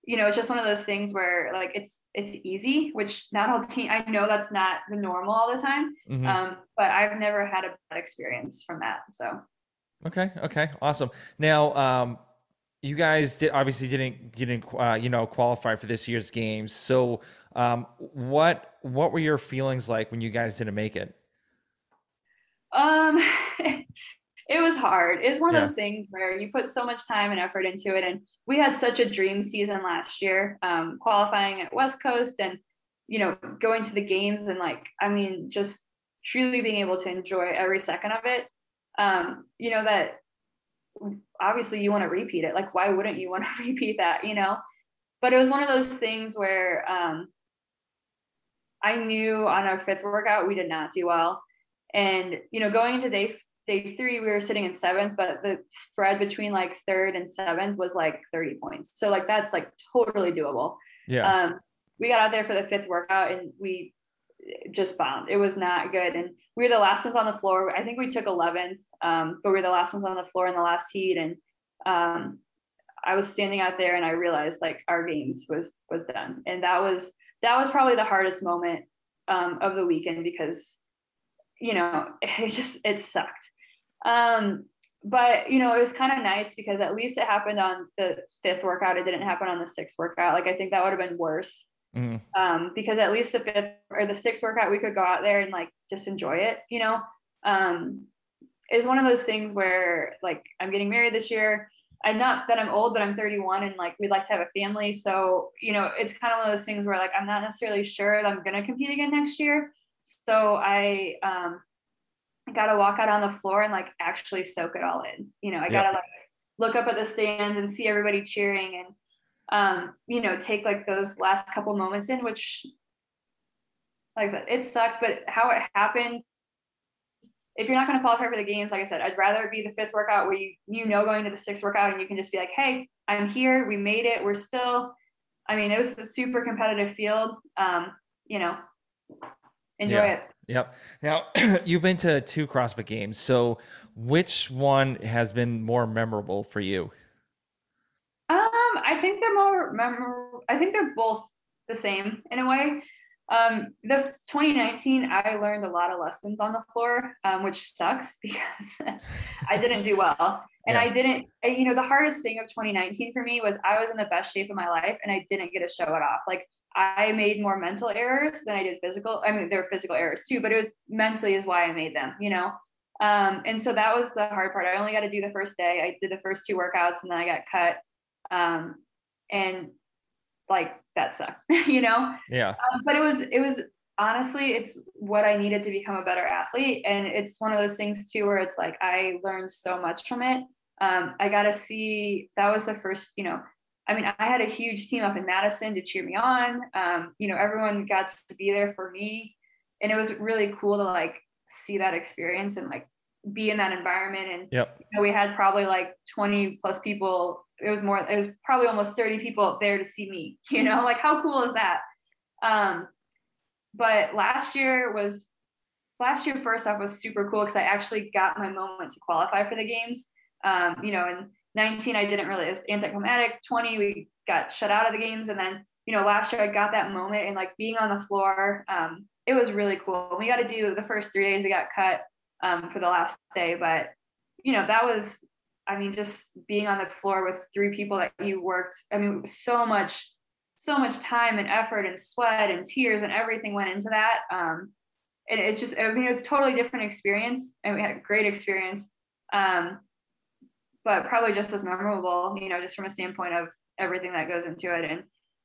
you know, it's just one of those things where like it's it's easy, which not all team. I know that's not the normal all the time, mm-hmm. um, but I've never had a bad experience from that. So. Okay. Okay. Awesome. Now, um, you guys did obviously didn't didn't uh, you know qualify for this year's games. So, um, what what were your feelings like when you guys didn't make it? Um, it was hard. It's one of yeah. those things where you put so much time and effort into it, and we had such a dream season last year, um, qualifying at West Coast and you know going to the games and like I mean just truly being able to enjoy every second of it. Um, you know that obviously you want to repeat it. Like why wouldn't you want to repeat that? You know, but it was one of those things where um, I knew on our fifth workout we did not do well. And you know, going into day day three, we were sitting in seventh, but the spread between like third and seventh was like 30 points. So like that's like totally doable. Yeah. Um, we got out there for the fifth workout and we just bombed. It was not good. And we were the last ones on the floor. I think we took 11th, um, but we were the last ones on the floor in the last heat. And um, I was standing out there and I realized like our games was was done. And that was that was probably the hardest moment um, of the weekend because you know it just it sucked um, but you know it was kind of nice because at least it happened on the fifth workout it didn't happen on the sixth workout like i think that would have been worse mm-hmm. um, because at least the fifth or the sixth workout we could go out there and like just enjoy it you know um, it's one of those things where like i'm getting married this year I'm not that I'm old, but I'm 31 and like we'd like to have a family. So, you know, it's kind of one of those things where like I'm not necessarily sure that I'm gonna compete again next year. So I um gotta walk out on the floor and like actually soak it all in. You know, I gotta like look up at the stands and see everybody cheering and um, you know, take like those last couple moments in, which like I said, it sucked, but how it happened if you're not going to qualify for the games, like I said, I'd rather be the fifth workout where you you know going to the sixth workout and you can just be like, hey, I'm here, we made it, we're still. I mean, it was a super competitive field. Um, you know, enjoy yeah. it. Yep. Now you've been to two CrossFit games, so which one has been more memorable for you? Um, I think they're more memorable. I think they're both the same in a way. Um, the 2019, I learned a lot of lessons on the floor, um, which sucks because I didn't do well. And yeah. I didn't, you know, the hardest thing of 2019 for me was I was in the best shape of my life and I didn't get to show it off. Like I made more mental errors than I did physical. I mean, there were physical errors too, but it was mentally is why I made them, you know? Um, and so that was the hard part. I only got to do the first day. I did the first two workouts and then I got cut. Um, and like that sucked, you know? Yeah. Um, but it was, it was honestly, it's what I needed to become a better athlete. And it's one of those things too, where it's like, I learned so much from it. Um, I got to see, that was the first, you know, I mean, I had a huge team up in Madison to cheer me on. Um, you know, everyone got to be there for me. And it was really cool to like see that experience and like be in that environment. And yep. you know, we had probably like 20 plus people it was more it was probably almost 30 people there to see me you know like how cool is that? Um but last year was last year first off was super cool because i actually got my moment to qualify for the games. Um you know in 19 i didn't really it was anticlimactic. 20 we got shut out of the games. And then you know last year i got that moment and like being on the floor um it was really cool. We got to do the first three days we got cut um for the last day. But you know that was I mean, just being on the floor with three people that you worked, I mean, so much, so much time and effort and sweat and tears and everything went into that. Um, and it's just, I mean, it was a totally different experience and we had a great experience. Um, but probably just as memorable, you know, just from a standpoint of everything that goes into it. And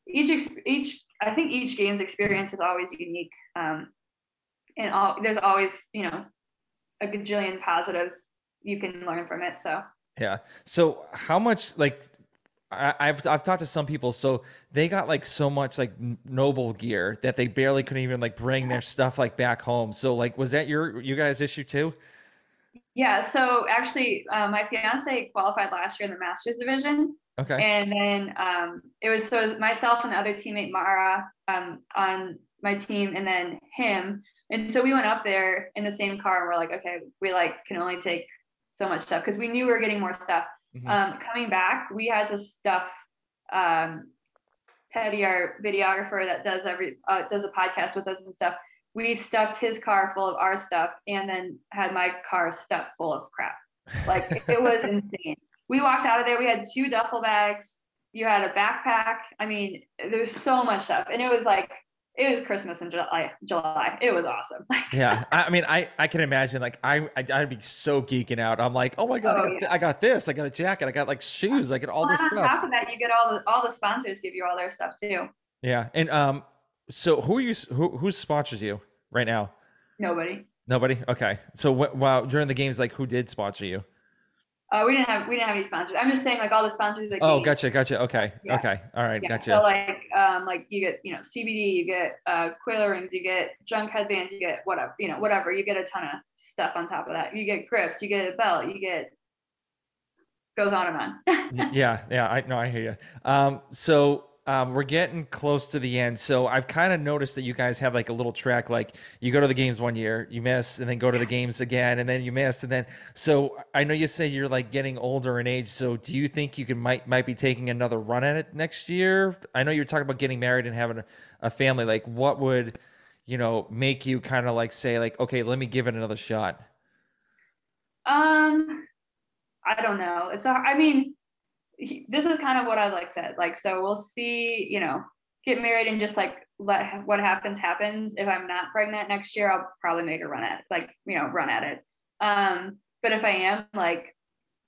each, each, I think each game's experience is always unique. Um, and all there's always, you know, a gajillion positives you can learn from it. So yeah. So how much like I, I've I've talked to some people, so they got like so much like NOBULL gear that they barely couldn't even like bring their stuff like back home. So like, was that your you guys issue too? Yeah. So actually, uh, my fiance qualified last year in the Masters division. Okay. And then um, it was so it was myself and the other teammate Mara um, on my team, and then him. And so we went up there in the same car, and we're like, okay, we like can only take so much stuff because we knew we were getting more stuff. Mm-hmm. Um, coming back, we had to stuff um, Teddy, our videographer that does every uh, does a podcast with us and stuff. We stuffed his car full of our stuff, and then had my car stuffed full of crap. Like it was insane. We walked out of there. We had two duffel bags. You had a backpack. I mean, there's so much stuff, and it was like it was Christmas in July. July. It was awesome. yeah, I mean, I I can imagine. Like, I I'd be so geeking out. I'm like, oh my god, oh, I, got, yeah. I, got, this. I got a jacket. I got like shoes. I got all well, this stuff. On top of that, you get all the all the sponsors give you all their stuff too. Yeah, and um, so who are you? Who who sponsors you right now? Nobody. Nobody. Okay. So wh- wow, during the games, like, who did sponsor you? Uh, we didn't have we didn't have any sponsors. I'm just saying like all the sponsors. Like oh, gotcha, gotcha. Okay, yeah. okay, all right, yeah. gotcha. So like um like you get you know CBD, you get uh Quail rings, you get junk headbands, you get whatever you know whatever. You get a ton of stuff on top of that. You get grips, you get a belt, you get goes on and on. yeah, yeah, I know, I hear you. Um, so um, we're getting close to the end. So I've kind of noticed that you guys have like a little track, like you go to the games one year, you miss, and then go to the games again, and then you miss, and then. So I know you say you're like getting older in age. So do you think you can might might be taking another run at it next year? I know you're talking about getting married and having a, a family. Like, what would you know make you kind of like say like, okay, let me give it another shot? Um, I don't know. It's a, I mean this is kind of what I like said. Like, so we'll see, you know, get married and just like let what happens happens. If I'm not pregnant next year, I'll probably make a run at it, like, you know, run at it. Um, but if I am, like,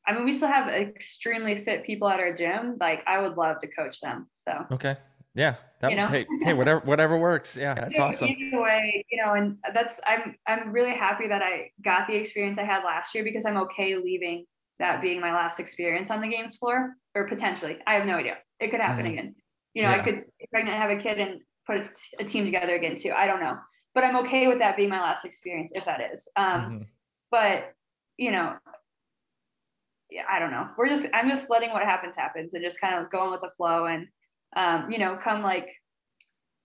I mean, we still have extremely fit people at our gym. Like, I would love to coach them. So okay, yeah, that you know? hey, hey, whatever, whatever works. Yeah, that's awesome. Either way, you know, and that's I'm I'm really happy that I got the experience I had last year because I'm okay leaving that being my last experience on the games floor, or potentially, I have no idea. It could happen mm. again. You know, yeah. I could pregnant, have a kid, and put a, a, team together again too. I don't know, but I'm okay with that being my last experience if that is. Um, mm-hmm. But you know, yeah, I don't know. We're just I'm just letting what happens happens and just kind of going with the flow. And um, you know, come like,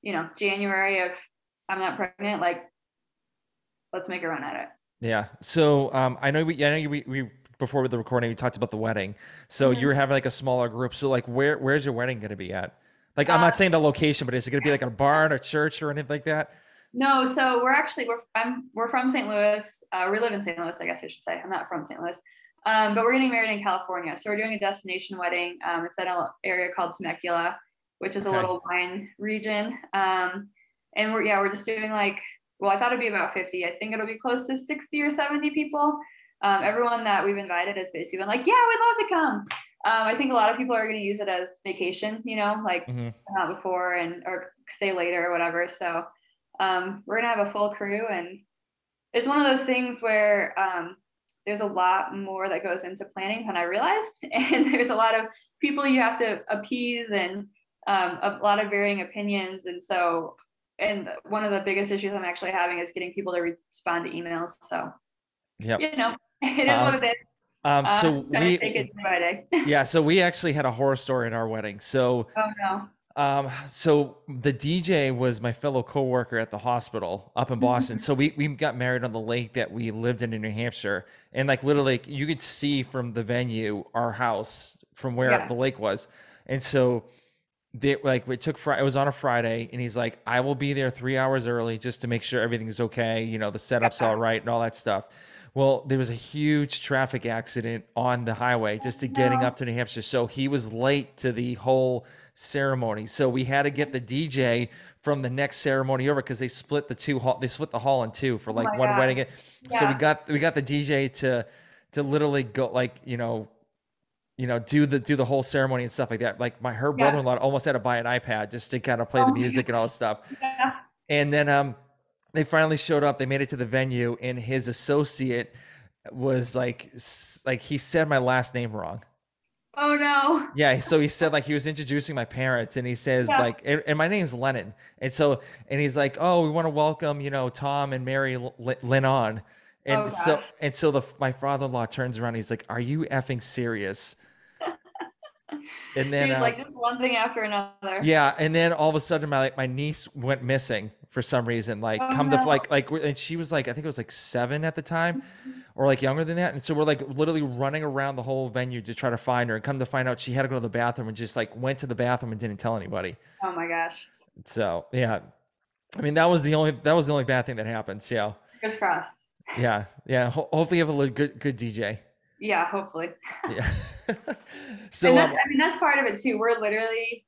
you know, January if I'm not pregnant, like, let's make a run at it. Yeah. So um, I know we, I know we, we before the recording, we talked about the wedding. So mm-hmm. you're having like a smaller group. So like, where where's your wedding going to be at? Like, I'm not uh, saying the location, but is it going to be like a barn, or church, or anything like that? No. So we're actually we're I'm, we're from St. Louis. Uh, we live in St. Louis, I guess I should say. I'm not from St. Louis. Um, but we're getting married in California. So we're doing a destination wedding. Um, it's at an area called Temecula, which is okay. a little wine region. Um, and we're yeah, we're just doing like well, I thought it'd be about 50. I think it'll be close to 60 or 70 people um, everyone that we've invited has basically been like, yeah, we'd love to come. Um, I think a lot of people are going to use it as vacation, you know, like mm-hmm. not before and or stay later or whatever. So um, we're gonna have a full crew, and it's one of those things where um, there's a lot more that goes into planning than I realized, and there's a lot of people you have to appease and um, a lot of varying opinions, and so and one of the biggest issues I'm actually having is getting people to respond to emails. So, yeah, you know, it is um, what it is. Um, uh, so we, yeah, so we actually had a horror story in our wedding. So, oh no. Um, so the DJ was my fellow coworker at the hospital up in Boston. so we, we got married on the lake that we lived in in New Hampshire. And like literally you could see from the venue, our house from where yeah. the lake was. And so they like we took Friday, it was on a Friday and he's like, I will be there three hours early just to make sure everything's okay. You know, the setup's all right and all that stuff. Well, there was a huge traffic accident on the highway just to getting up to New Hampshire. So he was late to the whole ceremony. So we had to get the DJ from the next ceremony over because they split the two hall they split the hall in two for oh like oh one God. wedding. Yeah. So we got we got the DJ to to literally go like, you know, you know, do the do the whole ceremony and stuff like that. Like my her brother-in-law almost had to buy an iPad just to kind of play oh, the music and all this stuff. Yeah. And then um they finally showed up. They made it to the venue, and his associate was like like he said my last name wrong. Oh no. Yeah, so he said like he was introducing my parents and he says yeah. like and, and, my name's Lennon. And so and he's like, "Oh, we want to welcome, you know, Tom and Mary Lynn on." And oh, so and so the my father-in-law turns around he's like, "Are you effing serious?" and then uh, like just one thing after another. Yeah, and then all of a sudden my like my niece went missing for some reason. Like oh, come no. to like like and she was like I think it was like 7 at the time or like younger than that. And so we're like literally running around the whole venue to try to find her and come to find out she had to go to the bathroom and just like went to the bathroom and didn't tell anybody. Oh my gosh. So, yeah. I mean, that was the only that was the only bad thing that happened. So, crossed. Yeah. Yeah, Ho- hopefully you have a good good DJ. Yeah, hopefully. yeah. so that's, um, I mean that's part of it too. We're literally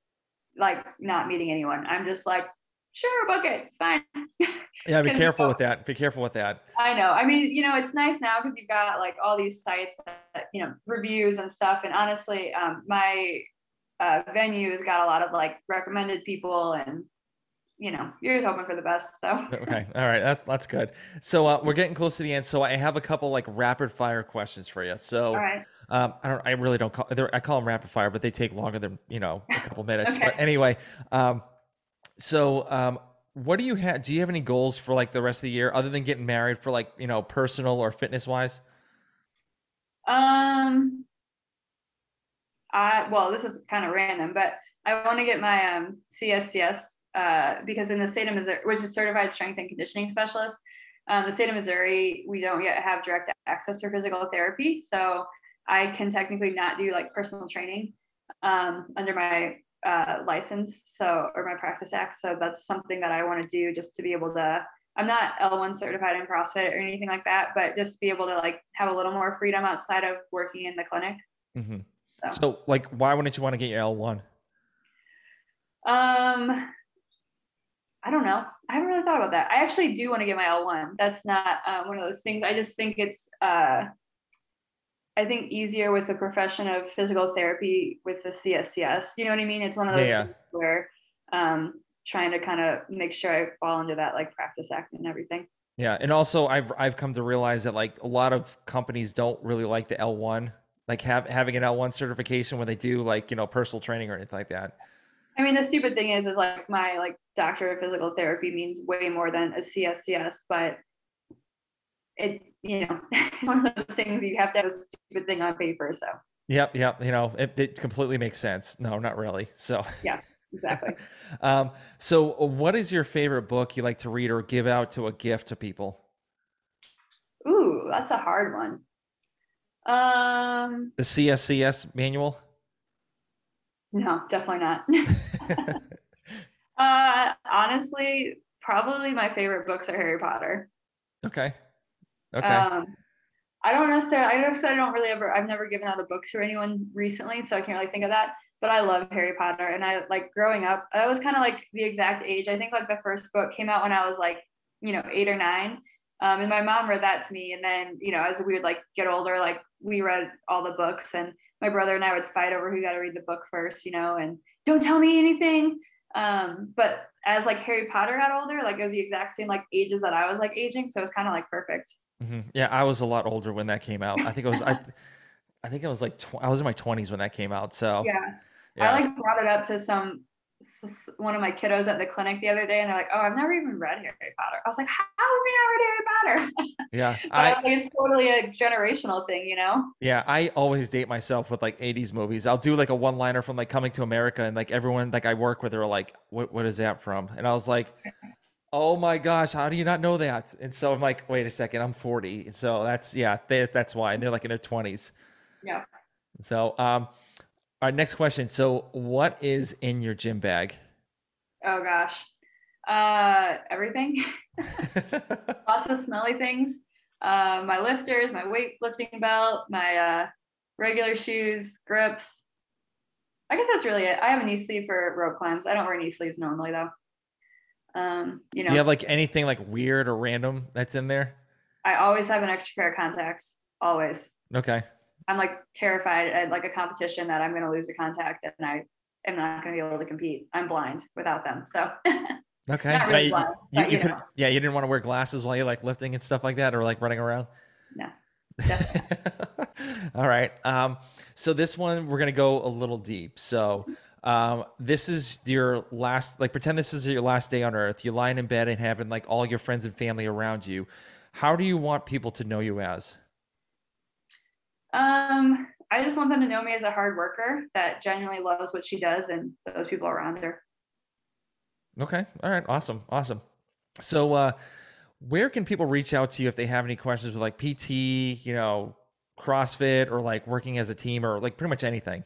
like not meeting anyone. I'm just like sure, book it. It's fine. yeah, be careful with that. Be careful with that. I know. I mean, you know, it's nice now because you've got like all these sites, that, you know, reviews and stuff. And honestly, um, my uh, venue has got a lot of like recommended people and you know, you're just hoping for the best. So okay, all right, that's that's good. So uh, we're getting close to the end. So I have a couple like rapid fire questions for you. So um, I don't, I really don't call, I call them rapid fire, but they take longer than you know a couple minutes. okay. But anyway, um, so, um, what do you have? Do you have any goals for like the rest of the year other than getting married for like, you know, personal or fitness wise? Um, I, well, this is kind of random, but I want to get my um, CSCS uh, because in the state of Missouri, which is certified strength and conditioning specialist, um, the state of Missouri, we don't yet have direct access for physical therapy. So I can technically not do like personal training um, under my uh, license, so or my practice act. So that's something that I want to do just to be able to. I'm not L1 certified in CrossFit or anything like that, but just be able to like have a little more freedom outside of working in the clinic. Mm-hmm. So. so, like, why wouldn't you want to get your L1? Um, I don't know. I haven't really thought about that. I actually do want to get my L1. That's not um, one of those things. I just think it's uh, I think easier with the profession of physical therapy with the CSCS. You know what I mean? It's one of those yeah. where um, trying to kind of make sure I fall into that like practice act and everything. Yeah, and also I've I've come to realize that like a lot of companies don't really like the L1, like have having an L1 certification when they do like you know personal training or anything like that. I mean, the stupid thing is, is like my like doctor of physical therapy means way more than a CSCS, but it you know one of those things you have to have a stupid thing on paper so. Yep yep you know it, it completely makes sense. No not really so. Yeah exactly. Um so what is your favorite book you like to read or give out to a gift to people? Ooh that's a hard one. Um. The cscs manual? No definitely not. Uh honestly probably my favorite books are harry potter. Okay Okay. Um, I don't necessarily, I necessarily don't really ever, I've never given out a book to anyone recently, so I can't really think of that. But I love Harry Potter, and I like growing up. I was kind of like the exact age. I think like the first book came out when I was like, you know, eight or nine. Um, and my mom read that to me, and then you know, as we would like get older, like we read all the books, and my brother and I would fight over who got to read the book first, you know, and don't tell me anything. Um, but as like Harry Potter got older, like it was the exact same like ages that I was like aging, so it was kind of like perfect. Mm-hmm. Yeah, I was a lot older when that came out. I think it was I, I think it was like tw- I was in my twenties when that came out. So yeah. yeah. I like brought it up to some one of my kiddos at the clinic the other day, and they're like, "Oh, I've never even read Harry Potter." I was like, "How have you not read Harry Potter?" Yeah, I, like, it's totally a generational thing, you know. Yeah, I always date myself with like '80s movies. I'll do like a one-liner from like Coming to America, and like everyone like I work with are like, "What what is that from?" And I was like, oh my gosh, how do you not know that? And so I'm like, wait a second, I'm 40. So that's, yeah, they, that's why. And they're like in their 20s. Yeah. So, um, our next question. So, what is in your gym bag? Oh gosh, uh, everything. Lots of smelly things. Uh, my lifters, my weightlifting belt, my uh, regular shoes, grips. I guess that's really it. I have a knee sleeve for rope climbs. I don't wear knee sleeves normally though. Um, you know, do you have like anything like weird or random that's in there? I always have an extra pair of contacts. Always. Okay. I'm like terrified at like a competition that I'm going to lose a contact and I am not going to be able to compete. I'm blind without them. So okay, really blind, you, you, you could, yeah, you didn't want to wear glasses while you're like lifting and stuff like that, or like running around. No. All right. Um, so this one we're gonna go a little deep. So um, this is your last like pretend this is your last day on earth. You're lying in bed and having like all your friends and family around you. How do you want people to know you as? Um, I just want them to know me as a hard worker that genuinely loves what she does and those people around her. Okay. All right. Awesome. Awesome. So, uh, where can people reach out to you if they have any questions with like PT, you know, CrossFit or like working as a team or like pretty much anything?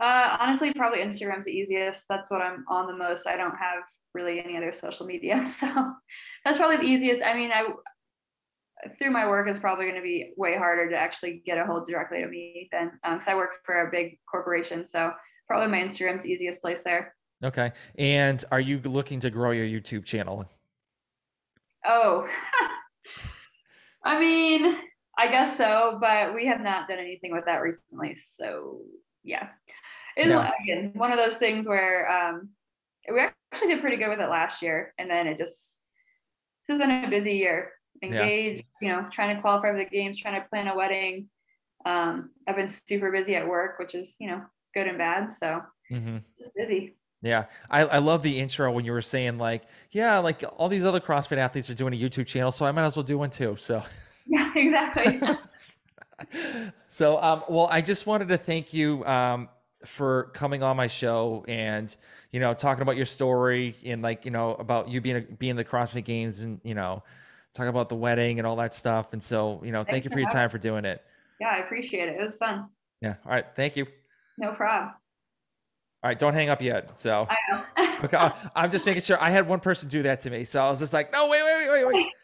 Uh, honestly, probably Instagram's the easiest. That's what I'm on the most. I don't have really any other social media. So that's probably the easiest. I mean, I through my work is probably going to be way harder to actually get a hold directly to me than because um, I work for a big corporation. So probably my Instagram's the easiest place there. Okay. And are you looking to grow your YouTube channel? Oh, I mean, I guess so, but we have not done anything with that recently. So yeah, it's yeah. again one of those things where um, we actually did pretty good with it last year, and then it just this has been a busy year. Engaged, yeah. you know, trying to qualify for the games, trying to plan a wedding. Um, I've been super busy at work, which is you know good and bad. So mm-hmm. just busy. Yeah, I, I love the intro when you were saying like, yeah, like all these other CrossFit athletes are doing a YouTube channel, so I might as well do one too. So yeah, exactly. so um, well, I just wanted to thank you um, for coming on my show and you know talking about your story and like you know about you being a, being the CrossFit Games and you know talk about the wedding and all that stuff. And so you know, Thanks thank you for your time for doing it. Yeah, I appreciate it. It was fun. Yeah. All right. Thank you. No problem. All right, don't hang up yet. So, I know. okay, I'm just making sure. I had one person do that to me, so I was just like, no, wait, wait, wait, wait, wait.